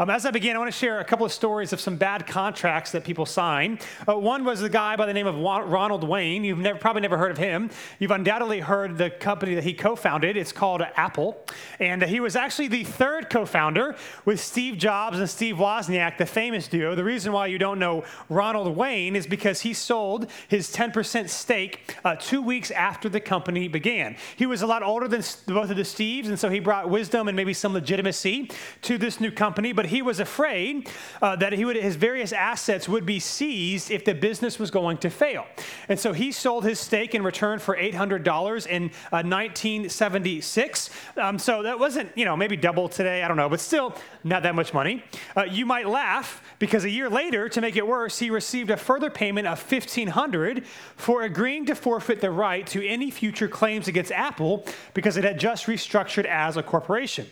Um, as I begin, I want to share a couple of stories of some bad contracts that people sign. Uh, one was a guy by the name of Ronald Wayne. You've never, probably never heard of him. You've undoubtedly heard the company that he co founded. It's called Apple. And he was actually the third co founder with Steve Jobs and Steve Wozniak, the famous duo. The reason why you don't know Ronald Wayne is because he sold his 10% stake uh, two weeks after the company began. He was a lot older than both of the Steves, and so he brought wisdom and maybe some legitimacy to this new company. But he was afraid uh, that he would, his various assets would be seized if the business was going to fail. And so he sold his stake in return for $800 in uh, 1976. Um, so that wasn't, you know, maybe double today, I don't know, but still not that much money. Uh, you might laugh because a year later, to make it worse, he received a further payment of 1500 for agreeing to forfeit the right to any future claims against Apple because it had just restructured as a corporation.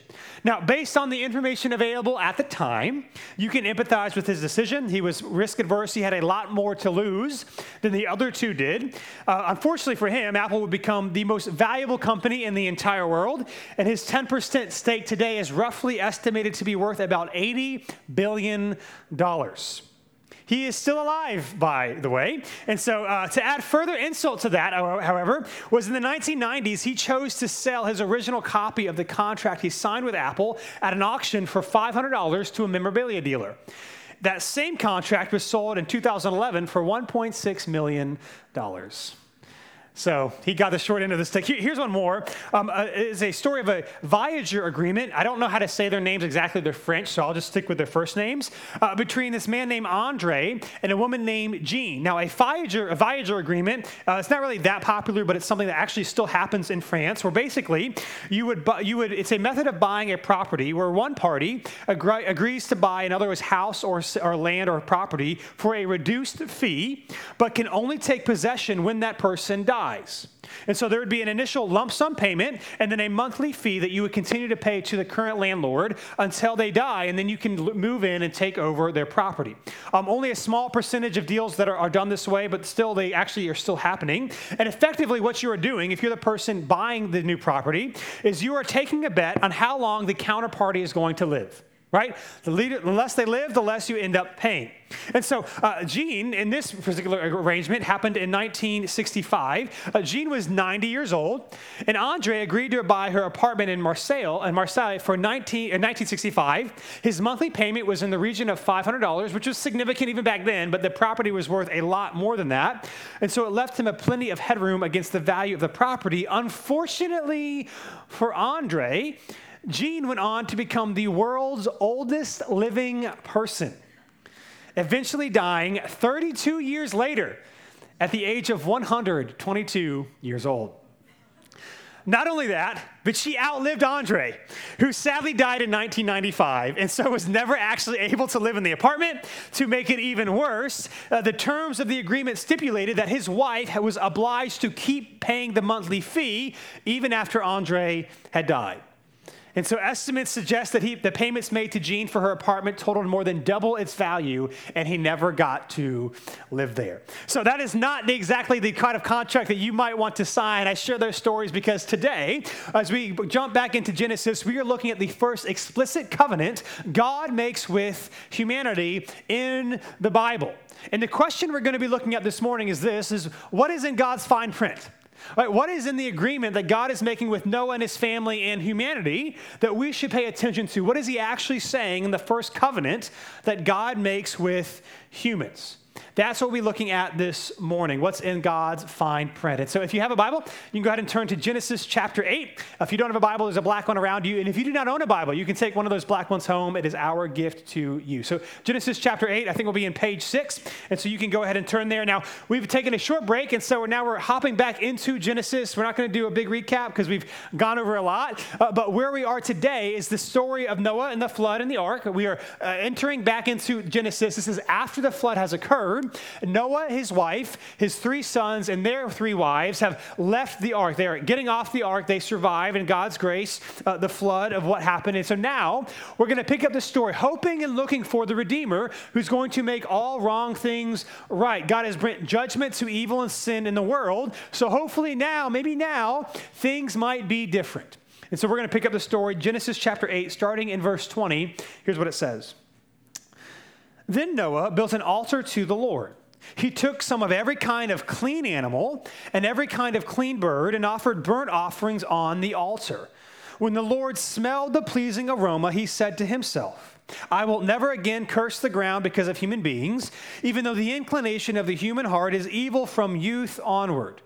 Now, based on the information available at the time, you can empathize with his decision. He was risk adverse. He had a lot more to lose than the other two did. Uh, unfortunately for him, Apple would become the most valuable company in the entire world, and his 10% stake today is roughly estimated to be worth about $80 billion. He is still alive, by the way. And so, uh, to add further insult to that, however, was in the 1990s, he chose to sell his original copy of the contract he signed with Apple at an auction for $500 to a memorabilia dealer. That same contract was sold in 2011 for $1.6 million. So he got the short end of the stick. Here's one more. Um, uh, it's a story of a viager agreement. I don't know how to say their names exactly. They're French, so I'll just stick with their first names. Uh, between this man named Andre and a woman named Jean. Now, a viager, a viager agreement, uh, it's not really that popular, but it's something that actually still happens in France, where basically you would, bu- you would it's a method of buying a property where one party agree- agrees to buy another house or, or land or property for a reduced fee, but can only take possession when that person dies And so there would be an initial lump sum payment and then a monthly fee that you would continue to pay to the current landlord until they die, and then you can move in and take over their property. Um, only a small percentage of deals that are, are done this way, but still they actually are still happening. And effectively, what you are doing, if you're the person buying the new property, is you are taking a bet on how long the counterparty is going to live right? The, leader, the less they live, the less you end up paying. And so, uh, Jean, in this particular arrangement, happened in 1965. Uh, Jean was 90 years old, and Andre agreed to buy her apartment in Marseille, in Marseille for 19, uh, 1965. His monthly payment was in the region of $500, which was significant even back then, but the property was worth a lot more than that. And so it left him a plenty of headroom against the value of the property. Unfortunately for Andre, Jean went on to become the world's oldest living person, eventually dying 32 years later at the age of 122 years old. Not only that, but she outlived Andre, who sadly died in 1995 and so was never actually able to live in the apartment. To make it even worse, uh, the terms of the agreement stipulated that his wife was obliged to keep paying the monthly fee even after Andre had died. And so estimates suggest that he, the payments made to Jean for her apartment totaled more than double its value, and he never got to live there. So that is not exactly the kind of contract that you might want to sign. I share those stories because today, as we jump back into Genesis, we are looking at the first explicit covenant God makes with humanity in the Bible. And the question we're going to be looking at this morning is this is what is in God's fine print? Right, what is in the agreement that God is making with Noah and his family and humanity that we should pay attention to? What is he actually saying in the first covenant that God makes with humans? That's what we'll be looking at this morning. What's in God's fine print. And so if you have a Bible, you can go ahead and turn to Genesis chapter 8. If you don't have a Bible, there's a black one around you. And if you do not own a Bible, you can take one of those black ones home. It is our gift to you. So Genesis chapter 8, I think will be in page 6. And so you can go ahead and turn there. Now, we've taken a short break, and so now we're hopping back into Genesis. We're not going to do a big recap because we've gone over a lot. Uh, but where we are today is the story of Noah and the flood and the ark. We are uh, entering back into Genesis. This is after the flood has occurred. Noah, his wife, his three sons, and their three wives have left the ark. They're getting off the ark. They survive in God's grace uh, the flood of what happened. And so now we're going to pick up the story, hoping and looking for the Redeemer who's going to make all wrong things right. God has brought judgment to evil and sin in the world. So hopefully now, maybe now, things might be different. And so we're going to pick up the story, Genesis chapter 8, starting in verse 20. Here's what it says Then Noah built an altar to the Lord. He took some of every kind of clean animal and every kind of clean bird and offered burnt offerings on the altar. When the Lord smelled the pleasing aroma, he said to himself, I will never again curse the ground because of human beings, even though the inclination of the human heart is evil from youth onward.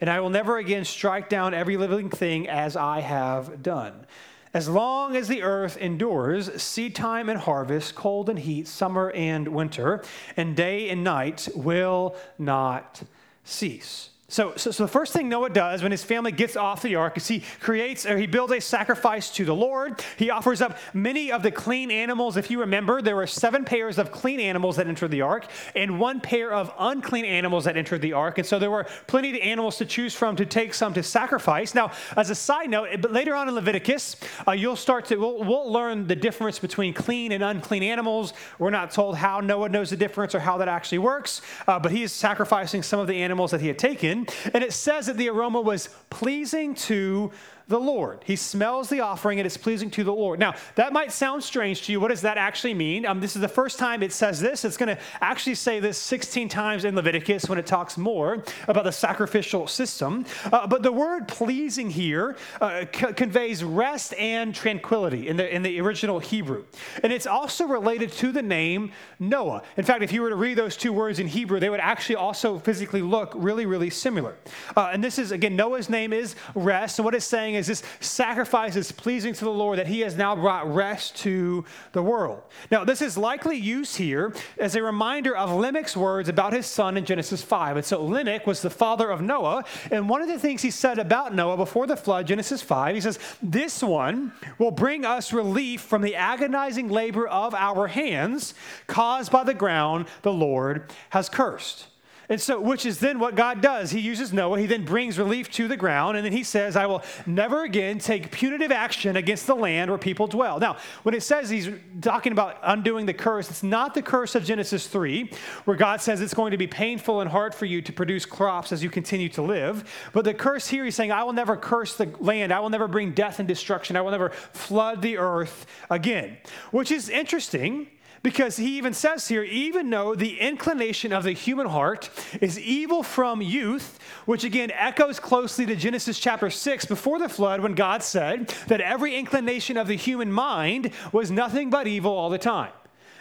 And I will never again strike down every living thing as I have done. As long as the earth endures, seed time and harvest, cold and heat, summer and winter, and day and night will not cease. So, so, so, the first thing Noah does when his family gets off the ark is he creates or he builds a sacrifice to the Lord. He offers up many of the clean animals. If you remember, there were seven pairs of clean animals that entered the ark and one pair of unclean animals that entered the ark. And so there were plenty of animals to choose from to take some to sacrifice. Now, as a side note, but later on in Leviticus, uh, you'll start to, we'll, we'll learn the difference between clean and unclean animals. We're not told how Noah knows the difference or how that actually works, uh, but he is sacrificing some of the animals that he had taken. And it says that the aroma was pleasing to the Lord. He smells the offering and it's pleasing to the Lord. Now, that might sound strange to you. What does that actually mean? Um, this is the first time it says this. It's going to actually say this 16 times in Leviticus when it talks more about the sacrificial system. Uh, but the word pleasing here uh, conveys rest and tranquility in the, in the original Hebrew. And it's also related to the name Noah. In fact, if you were to read those two words in Hebrew, they would actually also physically look really, really similar. Uh, and this is, again, Noah's name is rest. And what it's saying is, is this sacrifice is pleasing to the Lord, that he has now brought rest to the world. Now, this is likely used here as a reminder of Lamech's words about his son in Genesis 5. And so Lamech was the father of Noah. And one of the things he said about Noah before the flood, Genesis 5, he says, This one will bring us relief from the agonizing labor of our hands caused by the ground the Lord has cursed. And so, which is then what God does. He uses Noah. He then brings relief to the ground. And then he says, I will never again take punitive action against the land where people dwell. Now, when it says he's talking about undoing the curse, it's not the curse of Genesis 3, where God says it's going to be painful and hard for you to produce crops as you continue to live. But the curse here, he's saying, I will never curse the land. I will never bring death and destruction. I will never flood the earth again. Which is interesting because he even says here, even though the inclination of the human heart is evil from youth, which again echoes closely to Genesis chapter 6 before the flood when God said that every inclination of the human mind was nothing but evil all the time.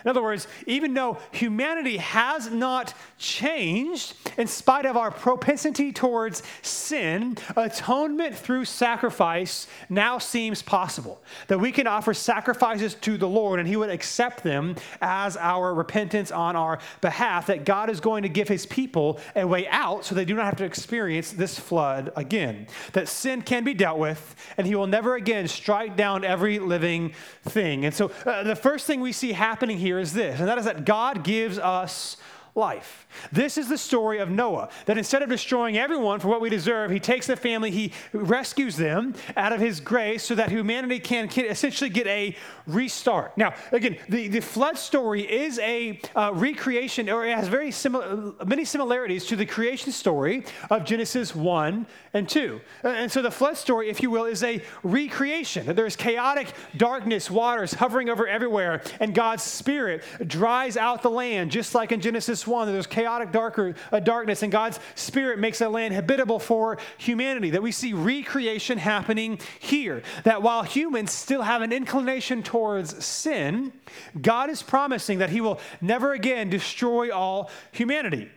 In other words, even though humanity has not changed, in spite of our propensity towards sin, atonement through sacrifice now seems possible. That we can offer sacrifices to the Lord and He would accept them as our repentance on our behalf. That God is going to give His people a way out so they do not have to experience this flood again. That sin can be dealt with and He will never again strike down every living thing. And so uh, the first thing we see happening here here is this, and that is that God gives us life. This is the story of Noah, that instead of destroying everyone for what we deserve, he takes the family, he rescues them out of his grace so that humanity can, can essentially get a restart. Now, again, the, the flood story is a uh, recreation, or it has very similar, many similarities to the creation story of Genesis 1 and 2. And so the flood story, if you will, is a recreation. There's chaotic darkness, waters hovering over everywhere, and God's Spirit dries out the land, just like in Genesis Genesis 1 that there's chaotic darker, uh, darkness and God's Spirit makes that land habitable for humanity. That we see recreation happening here. That while humans still have an inclination towards sin, God is promising that He will never again destroy all humanity.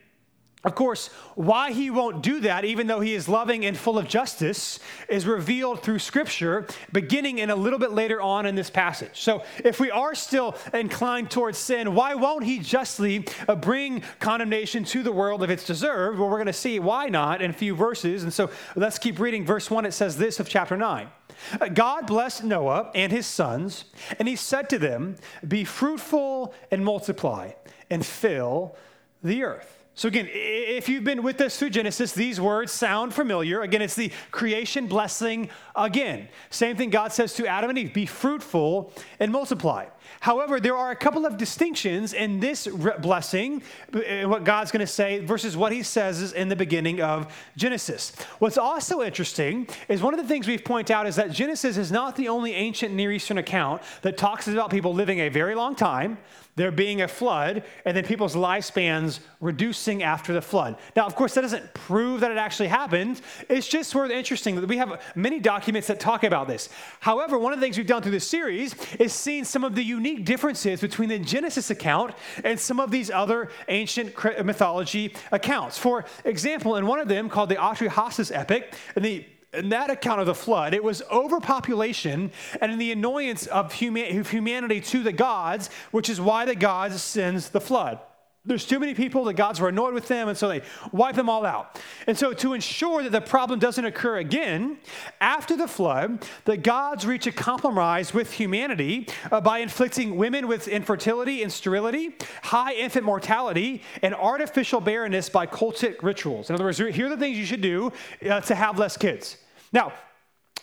Of course, why he won't do that, even though he is loving and full of justice, is revealed through Scripture, beginning in a little bit later on in this passage. So, if we are still inclined towards sin, why won't he justly uh, bring condemnation to the world if it's deserved? Well, we're going to see why not in a few verses. And so, let's keep reading. Verse 1, it says this of chapter 9. Uh, God blessed Noah and his sons, and he said to them, Be fruitful and multiply, and fill the earth. So, again, if you've been with us through Genesis, these words sound familiar. Again, it's the creation blessing again. Same thing God says to Adam and Eve be fruitful and multiply. However, there are a couple of distinctions in this blessing, uh, what God's going to say versus what he says in the beginning of Genesis. What's also interesting is one of the things we've pointed out is that Genesis is not the only ancient Near Eastern account that talks about people living a very long time, there being a flood, and then people's lifespans reducing after the flood. Now, of course, that doesn't prove that it actually happened. It's just sort of interesting that we have many documents that talk about this. However, one of the things we've done through this series is seen some of the unique differences between the Genesis account and some of these other ancient mythology accounts. For example, in one of them called the Atrahasis epic, in the in that account of the flood, it was overpopulation and the annoyance of, humanity to the gods, which is why the gods sends the flood. There's too many people, the gods were annoyed with them, and so they wipe them all out. And so, to ensure that the problem doesn't occur again, after the flood, the gods reach a compromise with humanity uh, by inflicting women with infertility and sterility, high infant mortality, and artificial barrenness by cultic rituals. In other words, here are the things you should do uh, to have less kids. Now,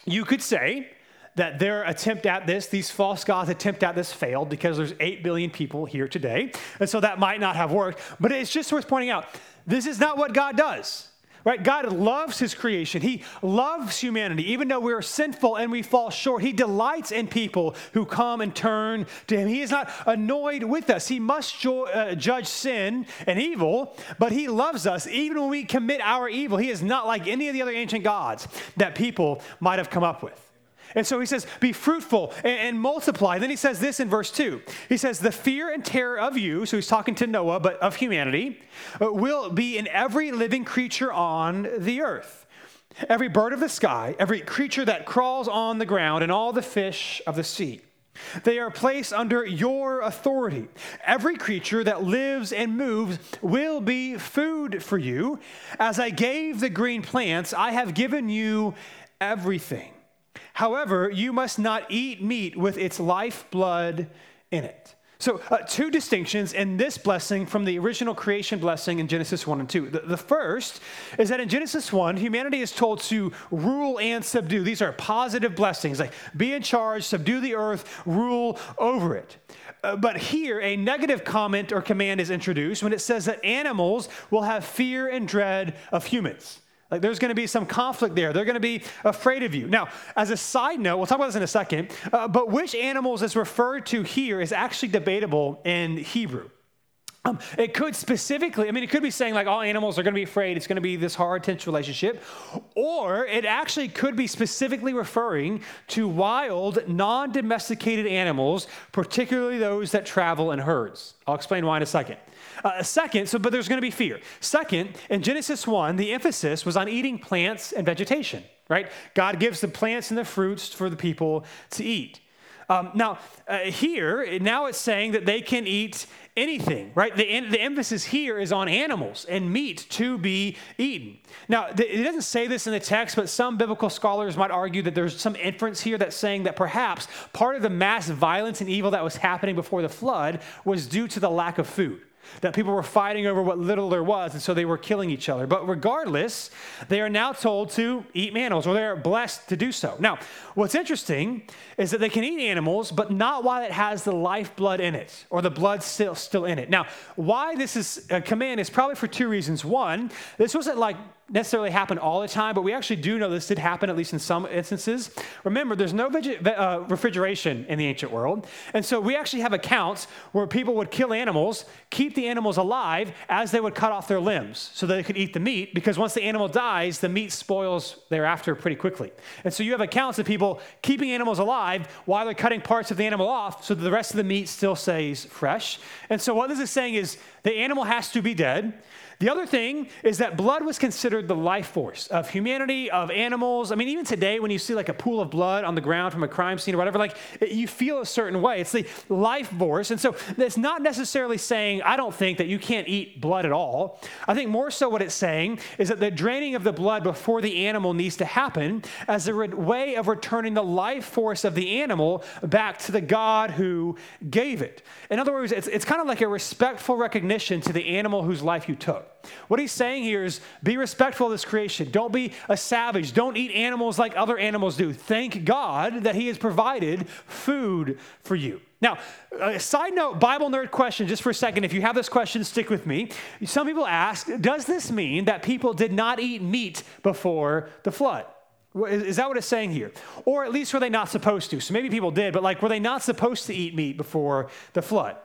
you could say that their attempt at this, these false gods' attempt at this failed because there's 8 billion people here today. And so that might not have worked. But it's just worth pointing out this is not what God does. Right? God loves his creation. He loves humanity. Even though we're sinful and we fall short, he delights in people who come and turn to him. He is not annoyed with us. He must jo- uh, judge sin and evil, but he loves us even when we commit our evil. He is not like any of the other ancient gods that people might have come up with. And so he says, Be fruitful and, and, multiply. Then he says this in verse 2. He says, The fear and terror of you, so he's talking to Noah, but of humanity, uh, will be in every living creature on the earth. Every bird of the sky, every creature that crawls on the ground, and all the fish of the sea. They are placed under your authority. Every creature that lives and moves will be food for you. As I gave the green plants, I have given you everything. However, you must not eat meat with its lifeblood in it. So, uh, two distinctions in this blessing from the original creation blessing in Genesis 1 and 2. The, the, first is that in Genesis 1, humanity is told to rule and subdue. These are positive blessings, like be in charge, subdue the earth, rule over it. Uh, but here, a negative comment or command is introduced when it says that animals will have fear and dread of humans. Like there's going to be some conflict there. They're going to be afraid of you. Now, as a side note, we'll talk about this in a second, uh, but which animals is referred to here is actually debatable in Hebrew. Um, it could specifically, I mean, it could be saying like all animals are going to be afraid. It's going to be this hard, tense relationship. Or it actually could be specifically referring to wild, non domesticated animals, particularly those that travel in herds. I'll explain why in a second. Uh, second, so but there's going to be fear. Second, in Genesis 1, the emphasis was on eating plants and vegetation, right? God gives the plants and the fruits for the people to eat. Um, now, uh, here, now it's saying that they can eat anything, right? The, the emphasis here is on animals and meat to be eaten. Now, it doesn't say this in the text, but some biblical scholars might argue that there's some inference here that's saying that perhaps part of the mass violence and evil that was happening before the flood was due to the lack of food that people were fighting over what little there was, and so they were killing each other. But regardless, they are now told to eat animals, or they are blessed to do so. Now, what's interesting is that they can eat animals, but not while it has the lifeblood in it, or the blood still, still in it. Now, why this is a command is probably for two reasons. One, this wasn't like necessarily happen all the time, but we actually do know this did happen, at least in some instances. Remember, there's no veg- uh, refrigeration in the ancient world. And so we actually have accounts where people would kill animals, keep the animals alive as they would cut off their limbs so they could eat the meat, because once the animal dies, the meat spoils thereafter pretty quickly. And so you have accounts of people keeping animals alive while they're cutting parts of the animal off so that the rest of the meat still stays fresh. And so what this is saying is the animal has to be dead. The other thing is that blood was considered the life force of humanity, of animals. I mean, even today, when you see like a pool of blood on the ground from a crime scene or whatever, like you feel a certain way. It's the life force. And so it's not necessarily saying, I don't think that you can't eat blood at all. I think more so what it's saying is that the draining of the blood before the animal needs to happen as a re- way of returning the life force of the animal back to the God who gave it. In other words, it's, it's kind of like a respectful recognition recognition to the animal whose life you took. What he's saying here is be respectful of this creation. Don't be a savage. Don't eat animals like other animals do. Thank God that he has provided food for you. Now, a side note, Bible nerd question, just for a second. If you have this question, stick with me. Some people ask Does this mean that people did not eat meat before the flood? Is that what it's saying here? Or at least were they not supposed to? So maybe people did, but like, were they not supposed to eat meat before the flood?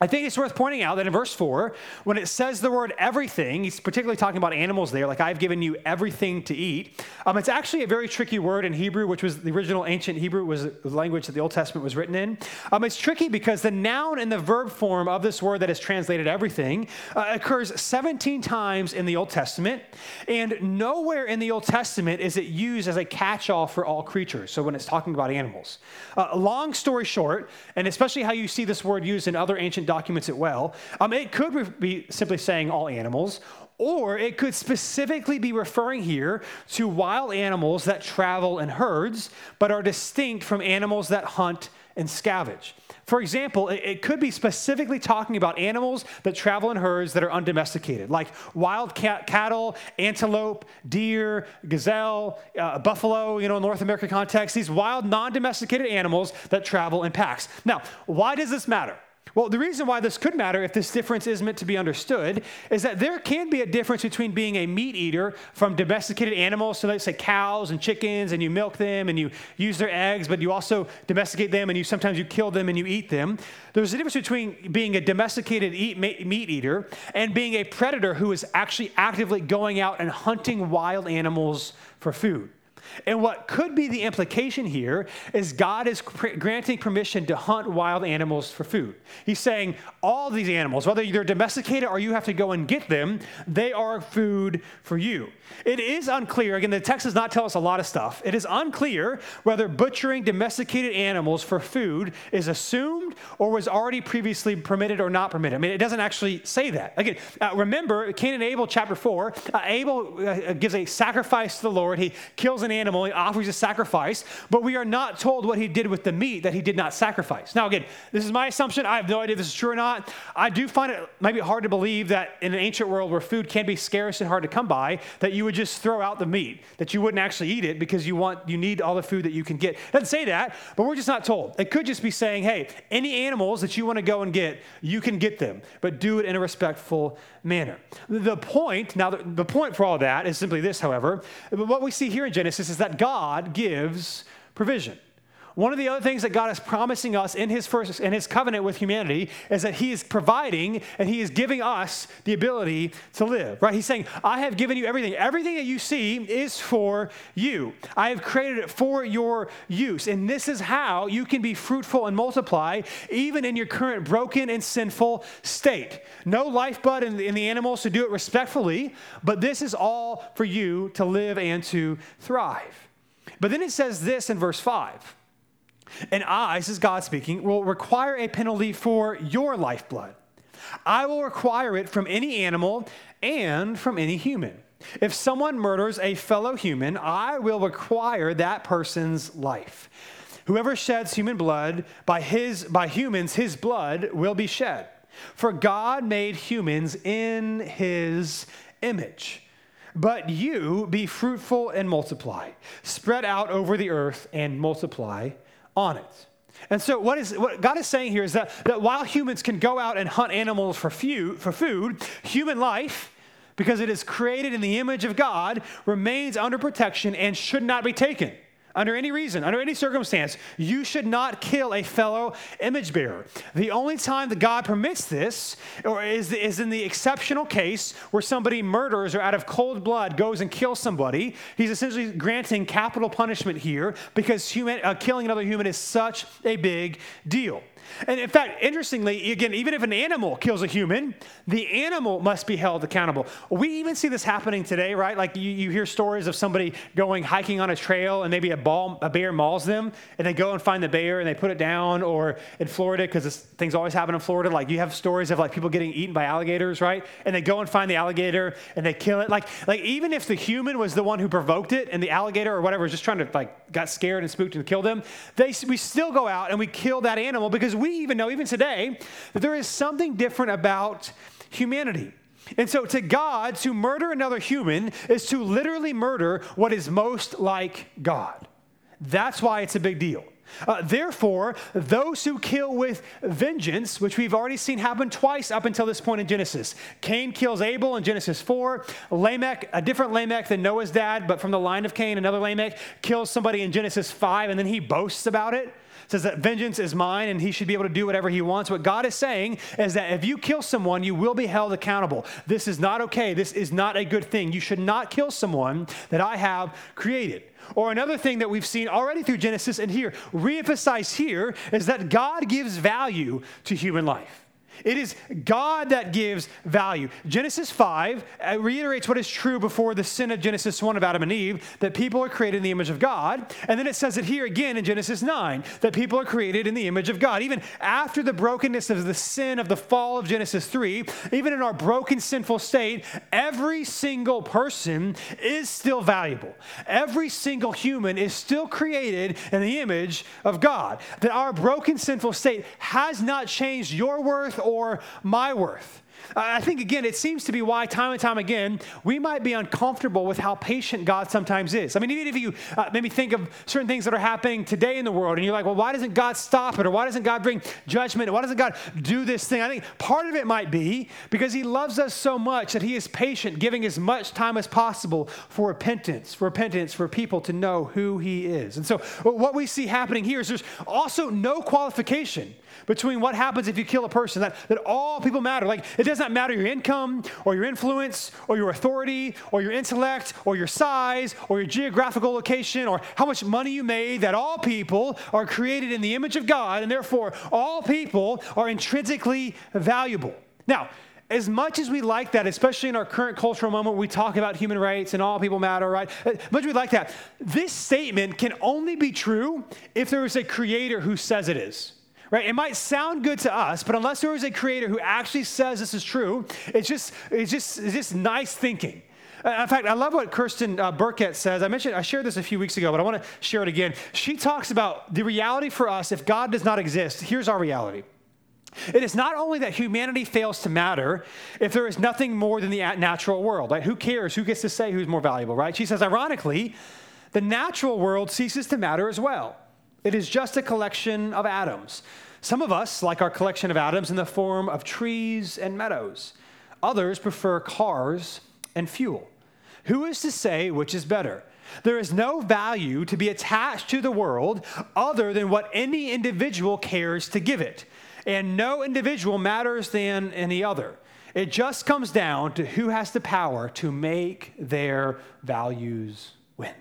I think it's worth pointing out that in verse 4, when it says the word everything, he's particularly talking about animals there, like I've given you everything to eat. Um, it's actually a very tricky word in Hebrew, which was the original ancient Hebrew, was the language that the Old Testament was written in. Um, it's tricky because the noun and the verb form of this word that is translated everything uh, occurs 17 times in the Old Testament, and nowhere in the Old Testament is it used as a catch all for all creatures. So when it's talking about animals. Uh, long story short, and especially how you see this word used in other ancient documents it well. Um, it could be simply saying all animals, or it could specifically be referring here to wild animals that travel in herds, but are distinct from animals that hunt and scavenge. For example, it, could be specifically talking about animals that travel in herds that are undomesticated, like wild cat, cattle, antelope, deer, gazelle, uh, buffalo, you know, in North American context, these wild, non domesticated animals that travel in packs. Now, why does this matter? Well, the reason why this could matter if this difference is meant to be understood is that there can be a difference between being a meat eater from domesticated animals, so let's say cows and chickens, and you milk them and you use their eggs, but you also domesticate them and you sometimes you kill them and you eat them. There's a difference between being a domesticated eat, meat eater and being a predator who is actually actively going out and hunting wild animals for food. And what could be the implication here is God is granting permission to hunt wild animals for food. He's saying all these animals, whether they're domesticated or you have to go and get them, they are food for you. It is unclear, again, the text does not tell us a lot of stuff. It is unclear whether butchering domesticated animals for food is assumed or was already previously permitted or not permitted. I mean, it doesn't actually say that. Again, uh, remember, Cain and Abel, chapter 4, uh, Abel uh, gives a sacrifice to the Lord. He kills an animal, he offers a sacrifice, but we are not told what he did with the meat that he did not sacrifice. Now, again, this is my assumption. I have no idea if this is true or not. I do find it maybe hard to believe that in an ancient world where food can be scarce and hard to come by, that you would just throw out the meat, that you wouldn't actually eat it because you want you need all the food that you can get. It doesn't say that, but we're just not told. It could just be saying, hey, any animals that you want to go and get, you can get them, but do it in a respectful manner. The point, now the, the point for all that is simply this, however, what we see here in Genesis is that God gives provision. One of the other things that God is promising us in his first in his covenant with humanity is that he is providing and he is giving us the ability to live. Right? He's saying, "I have given you everything. Everything that you see is for you. I have created it for your use. And this is how you can be fruitful and multiply even in your current broken and sinful state. No lifeblood in the, in the animals to do it respectfully, but this is all for you to live and to thrive." But then it says this in verse 5. And I, this is God speaking, will require a penalty for your lifeblood. I will require it from any animal and from any human. If someone murders a fellow human, I will require that person's life. Whoever sheds human blood, by, his, by humans, his blood will be shed. For God made humans in his image. But you be fruitful and multiply, spread out over the earth and multiply on it. And so, what, is, what God is saying here is that, that while humans can go out and hunt animals for, few, for food, human life, because it is created in the image of God, remains under protection and should not be taken under any reason, under any circumstance, you should not kill a fellow image bearer. The only time that God permits this or is, is in the exceptional case where somebody murders or out of cold blood goes and kills somebody. He's essentially granting capital punishment here because human, uh, killing another human is such a big deal. And in fact, interestingly, again, even if an animal kills a human, the animal must be held accountable. We even see this happening today, right? Like you, you hear stories of somebody going hiking on a trail and maybe a ball, a bear mauls them, and they go and find the bear and they put it down. Or in Florida, because things always happen in Florida, like you have stories of like people getting eaten by alligators, right? And they go and find the alligator and they kill it. Like, like even if the human was the one who provoked it and the alligator or whatever was just trying to like got scared and spooked and killed them, they, we still go out and we kill that animal because we even know, even today, that there is something different about humanity. And so, to God, to murder another human is to literally murder what is most like God. That's why it's a big deal. Uh, therefore, those who kill with vengeance, which we've already seen happen twice up until this point in Genesis. Cain kills Abel in Genesis 4. Lamech, a different Lamech than Noah's dad, but from the line of Cain, another Lamech, kills somebody in Genesis 5, and then he boasts about it says that vengeance is mine and he should be able to do whatever he wants. What God is saying is that if you kill someone, you will be held accountable. This is not okay. This is not a good thing. You should not kill someone that I have created. Or another thing that we've seen already through Genesis and here, reemphasized here, is that God gives value to human life. It is God that gives value. Genesis 5 uh, reiterates what is true before the sin of Genesis 1 of Adam and Eve that people are created in the image of God. And then it says it here again in Genesis 9 that people are created in the image of God. Even after the brokenness of the sin of the fall of Genesis 3, even in our broken, sinful state, every single person is still valuable. Every single human is still created in the image of God. That our broken, sinful state has not changed your worth or my worth. I think, again, it seems to be why, time and time again, we might be uncomfortable with how patient God sometimes is. I mean, even if you uh, maybe think of certain things that are happening today in the world, and you're like, well, why doesn't God stop it? Or why doesn't God bring judgment? Or Why doesn't God do this thing? I think part of it might be because He loves us so much that He is patient, giving as much time as possible for repentance, for repentance, for people to know who He is. And so, what we see happening here is there's also no qualification between what happens if you kill a person, that, that all people matter. Like, it does not matter your income or your influence or your authority or your intellect or your size or your geographical location or how much money you made, that all people are created in the image of God, and therefore all people are intrinsically valuable. Now, as much as we like that, especially in our current cultural moment we talk about human rights and all people matter, right? As much as we like that, this statement can only be true if there is a creator who says it is. Right? It might sound good to us, but unless there is a creator who actually says this is true, it's just, it's just, it's just nice thinking. Uh, in fact, I love what Kirsten uh, Birkett says. I mentioned, I shared this a few weeks ago, but I want to share it again. She talks about the reality for us if God does not exist. Here's our reality. It is not only that humanity fails to matter if there is nothing more than the natural world. Right? Who cares? Who gets to say who's more valuable, right? She says, ironically, the natural world ceases to matter as well. It is just a collection of atoms. Some of us like our collection of atoms in the form of trees and meadows. Others prefer cars and fuel. Who is to say which is better? There is no value to be attached to the world other than what any individual cares to give it. And no individual matters than any other. It just comes down to who has the power to make their values win.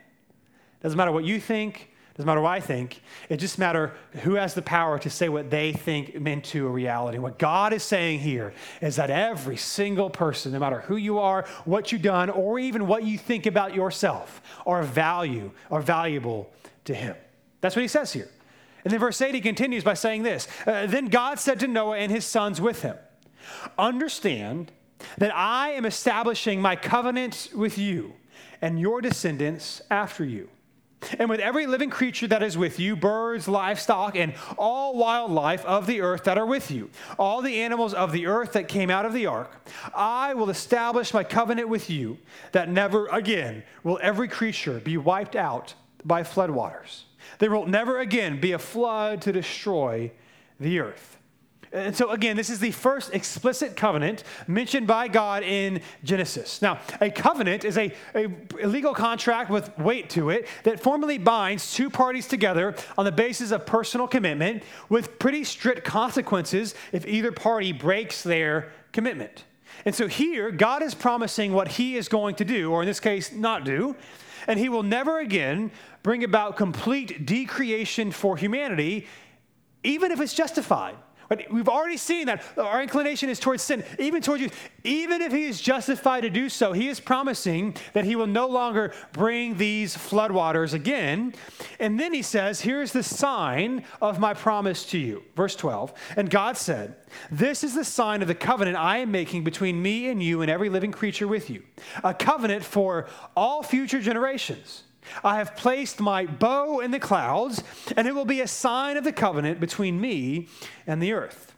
Doesn't matter what you think, doesn't matter what I think. It just matters who has the power to say what they think into a reality. What God is saying here is that every single person, no matter who you are, what you've done, or even what you think about yourself, are value, are valuable to Him. That's what He says here. And then verse 8, he continues by saying this uh, Then God said to Noah and his sons with him, Understand that I am establishing my covenant with you and your descendants after you and with every living creature that is with you, birds, livestock, and all wildlife of the earth that are with you, all the animals of the earth that came out of the ark, I will establish my covenant with you that never again will every creature be wiped out by floodwaters. There will never again be a flood to destroy the earth. And so, again, this is the first explicit covenant mentioned by God in Genesis. Now, a covenant is a, a, legal contract with weight to it that formally binds two parties together on the basis of personal commitment with pretty strict consequences if either party breaks their commitment. And so, here, God is promising what he is going to do, or in this case, not do, and he will never again bring about complete decreation for humanity, even if it's justified. But we've already seen that our inclination is towards sin, even towards you. Even if he is justified to do so, he is promising that he will no longer bring these floodwaters again. And then he says, Here's the sign of my promise to you. Verse 12. And God said, This is the sign of the covenant I am making between me and you and every living creature with you, a covenant for all future generations. I have placed my bow in the clouds, and it will be a sign of the covenant between me and the earth.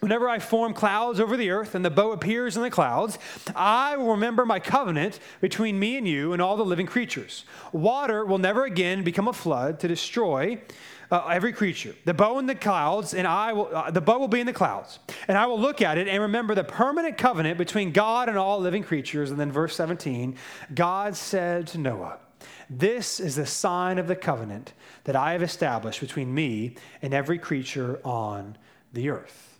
Whenever I form clouds over the earth and the bow appears in the clouds, I will remember my covenant between me and you and all the living creatures. Water will never again become a flood to destroy uh, every creature. The bow in the clouds, and I will, uh, the bow will be in the clouds. And I will look at it and remember the permanent covenant between God and all living creatures. And then verse 17, God said to Noah, this is the sign of the covenant that I have established between me and every creature on the earth.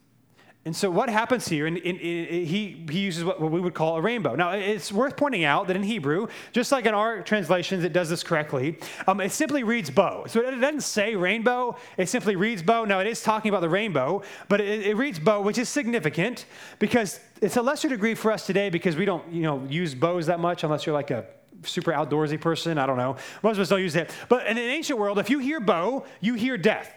And so, what happens here, and, he, he uses what, we would call a rainbow. Now, it's worth pointing out that in Hebrew, just like in our translations, it does this correctly, um, it simply reads bow. So, it doesn't say rainbow, it simply reads bow. Now, it is talking about the rainbow, but it, it reads bow, which is significant because it's a lesser degree for us today because we don't you know, use bows that much unless you're like a super outdoorsy person. I don't know. Most of us don't use it. But in an ancient world, if you hear bow, you hear death.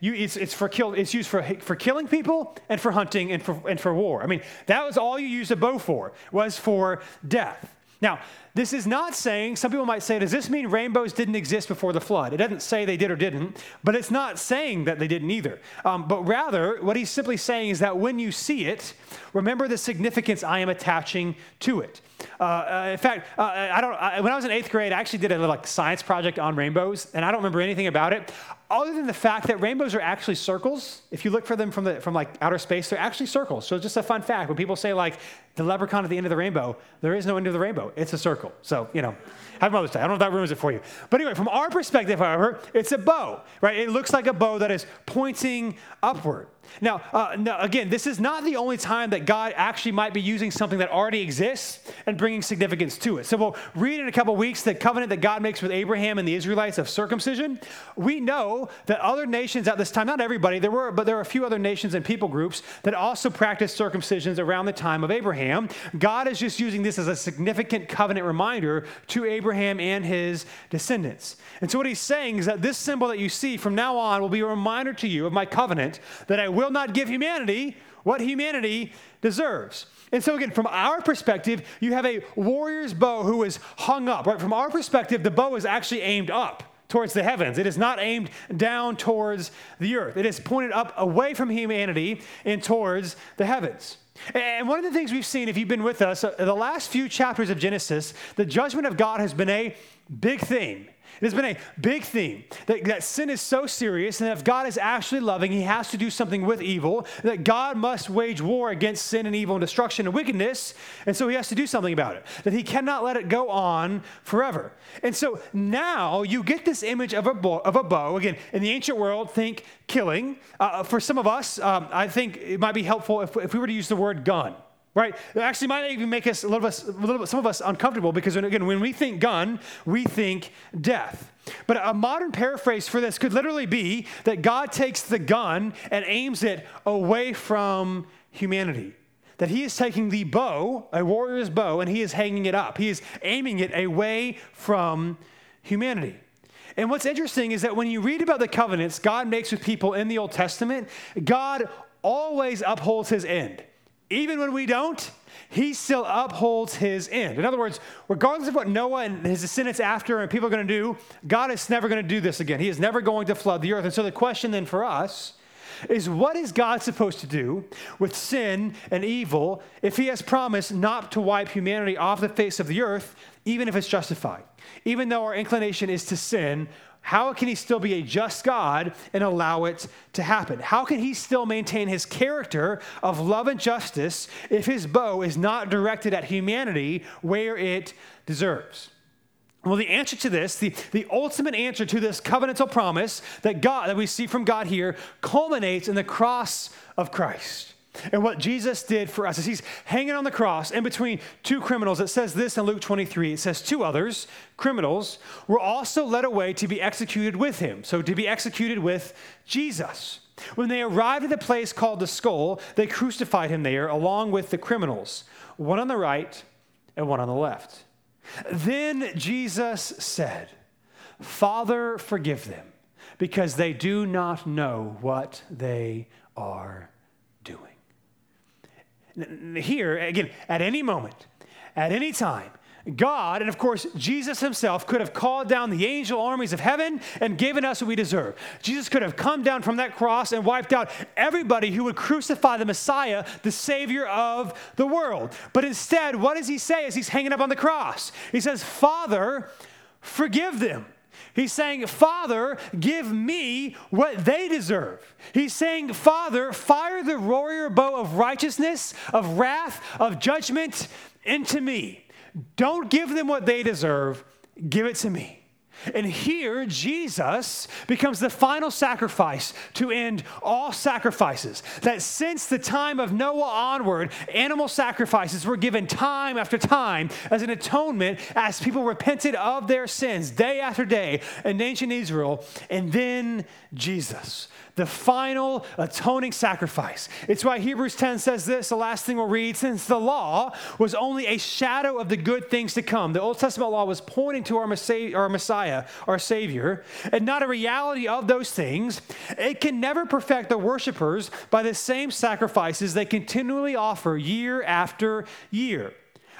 You, it's, it's, for kill, it's used for, for killing people and for hunting and for, and for war. I mean, that was all you used a bow for, was for death. Now, this is not saying, some people might say, does this mean rainbows didn't exist before the flood? It doesn't say they did or didn't, but it's not saying that they didn't either. Um, but rather, what he's simply saying is that when you see it, remember the significance I am attaching to it. Uh, uh, in fact, uh, I don't. I, when I was in eighth grade, I actually did a little like, science project on rainbows, and I don't remember anything about it, other than the fact that rainbows are actually circles. If you look for them from the from like outer space, they're actually circles. So it's just a fun fact. When people say like the leprechaun at the end of the rainbow, there is no end of the rainbow. It's a circle. So you know, have Mother's Day. I don't know if that ruins it for you. But anyway, from our perspective, however, it's a bow, right? It looks like a bow that is pointing upward. Now, uh, now, again, this is not the only time that God actually might be using something that already exists and bringing significance to it. So we'll read in a couple weeks the covenant that God makes with Abraham and the Israelites of circumcision. We know that other nations at this time, not everybody, there were, but there are a few other nations and people groups that also practiced circumcisions around the time of Abraham. God is just using this as a significant covenant reminder to Abraham and his descendants. And so what he's saying is that this symbol that you see from now on will be a reminder to you of my covenant that I will not give humanity what humanity deserves. And so, again, from our perspective, you have a warrior's bow who is hung up, right? From our perspective, the bow is actually aimed up towards the heavens. It is not aimed down towards the earth, it is pointed up away from humanity and towards the heavens. And one of the things we've seen, if you've been with us, uh, the last few chapters of Genesis, the judgment of God has been a big theme. It has been a big theme that, that sin is so serious, and if God is actually loving, he has to do something with evil, that God must wage war against sin and evil and destruction and wickedness, and so he has to do something about it, that he cannot let it go on forever. And so now you get this image of a bow, of a bow. again, in the ancient world, think killing. Uh, for some of us, um, I think it might be helpful if, if we were to use the word gun right? It actually might even make us a little bit, a little bit, some of us uncomfortable because when, again, when we think gun, we think death. But a modern paraphrase for this could literally be that God takes the gun and aims it away from humanity. That he is taking the bow, a warrior's bow, and he is hanging it up. He is aiming it away from humanity. And what's interesting is that when you read about the covenants God makes with people in the Old Testament, God always upholds his end even when we don't, he still upholds his end. In other words, regardless of what Noah and his descendants after and people are going to do, God is never going to do this again. He is never going to flood the earth. And so the question then for us is what is God supposed to do with sin and evil if he has promised not to wipe humanity off the face of the earth, even if it's justified? Even though our inclination is to sin, how can he still be a just God and allow it to happen? How can he still maintain his character of love and justice if his bow is not directed at humanity where it deserves? Well, the answer to this, the, the ultimate answer to this covenantal promise that God, that we see from God here, culminates in the cross of Christ. And what Jesus did for us is he's hanging on the cross in between two criminals. It says this in Luke 23. It says, Two others, criminals, were also led away to be executed with him. So to be executed with Jesus. When they arrived at the place called the skull, they crucified him there along with the criminals, one on the right and one on the left. Then Jesus said, Father, forgive them, because they do not know what they are. Here, again, at any moment, at any time, God, and of course, Jesus himself could have called down the angel armies of heaven and given us what we deserve. Jesus could have come down from that cross and wiped out everybody who would crucify the Messiah, the Savior of the world. But instead, what does he say as he's hanging up on the cross? He says, Father, forgive them. He's saying, Father, give me what they deserve. He's saying, Father, fire the warrior bow of righteousness, of wrath, of judgment into me. Don't give them what they deserve, give it to me. And here, Jesus becomes the final sacrifice to end all sacrifices. That since the time of Noah onward, animal sacrifices were given time after time as an atonement as people repented of their sins day after day in ancient Israel. And then Jesus the final atoning sacrifice. It's why Hebrews 10 says this, the last thing we'll read, since the law was only a shadow of the good things to come. The Old Testament law was pointing to our Messiah, our, Savior, and not a reality of those things. It can never perfect the worshipers by the same sacrifices they continually offer year after year.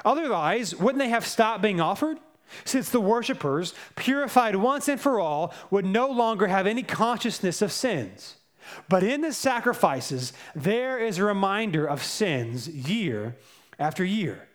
Otherwise, wouldn't they have stopped being offered? Since the worshippers, purified once and for all, would no longer have any consciousness of sins. But in the sacrifices, there is a reminder of sins year after year.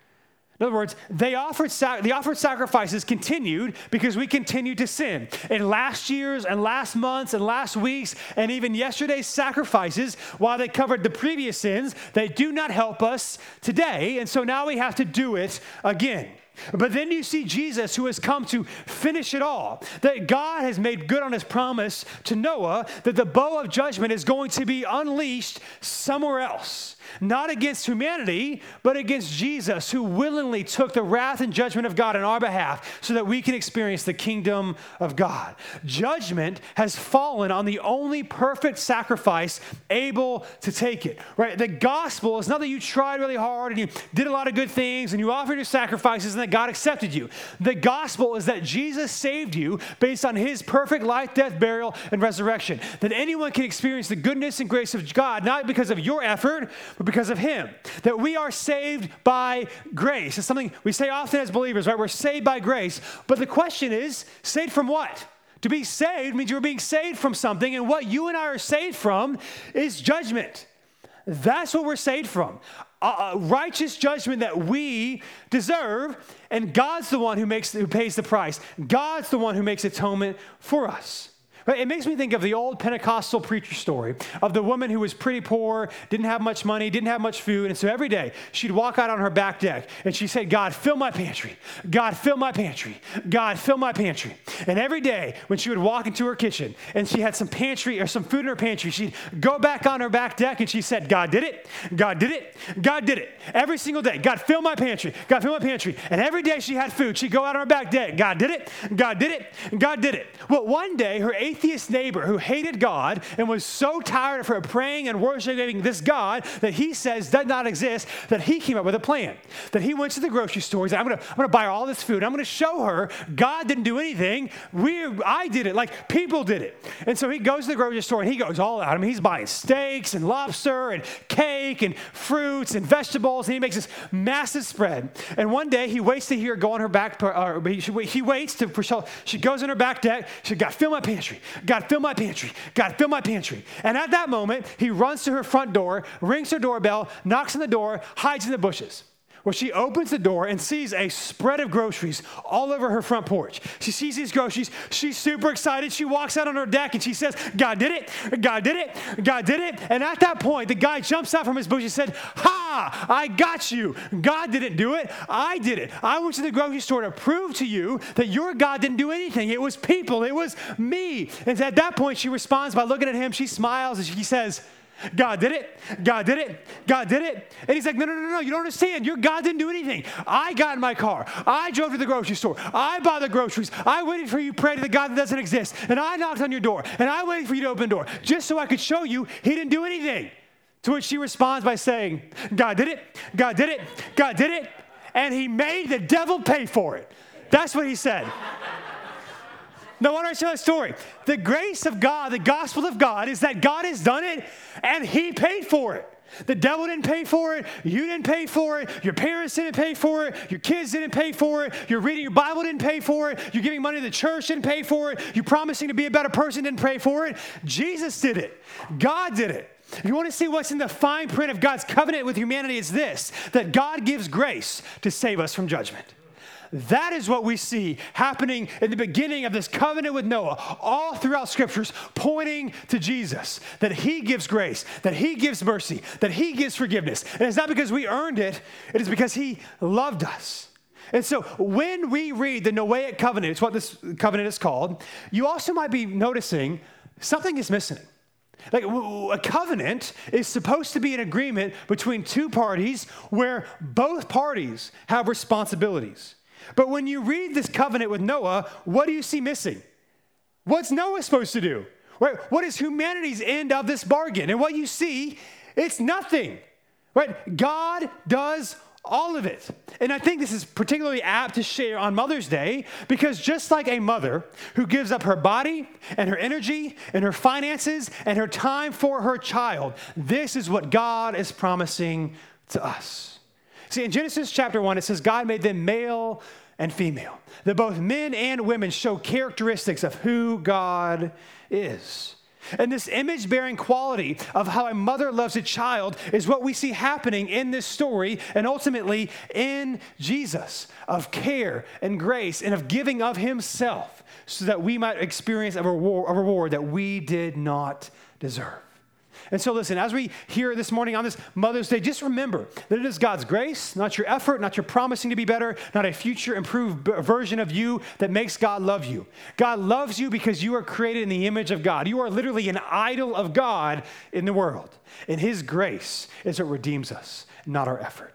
In other words, they offered sac- the offered sacrifices continued because we continued to sin. In last year's and last month's and last week's and even yesterday's sacrifices, while they covered the previous sins, they do not help us today. And so now we have to do it again. But then you see Jesus who has come to finish it all. That God has made good on his promise to Noah that the bow of judgment is going to be unleashed somewhere else not against humanity, but against Jesus, who willingly took the wrath and judgment of God on our behalf so that we can experience the kingdom of God. Judgment has fallen on the only perfect sacrifice able to take it, right? The gospel is not that you tried really hard and you did a lot of good things and you offered your sacrifices and that God accepted you. The gospel is that Jesus saved you based on his perfect life, death, burial, and resurrection. That anyone can experience the goodness and grace of God, not because of your effort, because of Him. That we are saved by grace. It's something we say often as believers, right? We're saved by grace. But the question is, saved from what? To be saved means you're being saved from something, and what you and I are saved from is judgment. That's what we're saved from. A righteous judgment that we deserve, and God's the one who makes who pays the price. God's the one who makes atonement for us. It makes me think of the old Pentecostal preacher story of the woman who was pretty poor, didn't have much money, didn't have much food. And so every day she'd walk out on her back deck and she said, God, fill my pantry. God, fill my pantry. God, fill my pantry. And every day when she would walk into her kitchen and she had some pantry or some food in her pantry, she'd go back on her back deck and she said, God did it. God did it. God did it. Every single day. God, fill my pantry. God, fill my pantry. And every day she had food, she'd go out on her back deck. God did it. God did it. God did it. Well, one day her atheist neighbor who hated God and was so tired of her praying and worshiping this God that he says does not exist that he came up with a plan. That he went to the grocery store. Like, I'm gonna, I'm gonna buy all this food. I'm gonna show her God didn't do anything. We, I did it. Like people did it. And so he goes to the grocery store and he goes all out. I mean, he's buying steaks and lobster and cake and fruits and vegetables. And he makes this massive spread. And one day he waits to hear go on her back. Or he, he waits to. She goes in her back deck. She got fill my pantry. God, fill my pantry. God, fill my pantry. And at that moment, he runs to her front door, rings her doorbell, knocks on the door, hides in the bushes. Well, she opens the door and sees a spread of groceries all over her front porch. She sees these groceries. She's super excited. She walks out on her deck and she says, God did it. God did it. God did it. And at that point, the guy jumps out from his bush and said, Ha, I got you. God didn't do it. I did it. I went to the grocery store to prove to you that your God didn't do anything. It was people, it was me. And at that point, she responds by looking at him. She smiles and she says, God did it. God did it. God did it. And he's like, no, no, no, no. You don't understand. Your God didn't do anything. I got in my car. I drove to the grocery store. I bought the groceries. I waited for you to pray to the God that doesn't exist. And I knocked on your door. And I waited for you to open the door just so I could show you he didn't do anything. To which she responds by saying, God did it. God did it. God did it. And he made the devil pay for it. That's what he said. No, I want to tell a story. The grace of God, the gospel of God, is that God has done it and He paid for it. The devil didn't pay for it. You didn't pay for it. Your parents didn't pay for it. Your kids didn't pay for it. You're reading your Bible didn't pay for it. You're giving money to the church didn't pay for it. You promising to be a better person didn't pay for it. Jesus did it. God did it. If you want to see what's in the fine print of God's covenant with humanity, it's this that God gives grace to save us from judgment. That is what we see happening in the beginning of this covenant with Noah, all throughout scriptures, pointing to Jesus that he gives grace, that he gives mercy, that he gives forgiveness. And it's not because we earned it, it is because he loved us. And so when we read the Noahic covenant, it's what this covenant is called, you also might be noticing something is missing. Like a covenant is supposed to be an agreement between two parties where both parties have responsibilities. But when you read this covenant with Noah, what do you see missing? What's Noah supposed to do? Right? What is humanity's end of this bargain? And what you see, it's nothing. Right? God does all of it. And I think this is particularly apt to share on Mother's Day because just like a mother who gives up her body and her energy and her finances and her time for her child, this is what God is promising to us. See, in Genesis chapter 1, it says God made them male and female, that both men and women show characteristics of who God is. And this image bearing quality of how a mother loves a child is what we see happening in this story and ultimately in Jesus of care and grace and of giving of himself so that we might experience a reward, a reward that we did not deserve. And so, listen, as we hear this morning on this Mother's Day, just remember that it is God's grace, not your effort, not your promising to be better, not a future improved version of you that makes God love you. God loves you because you are created in the image of God. You are literally an idol of God in the world. And His grace is what redeems us, not our effort.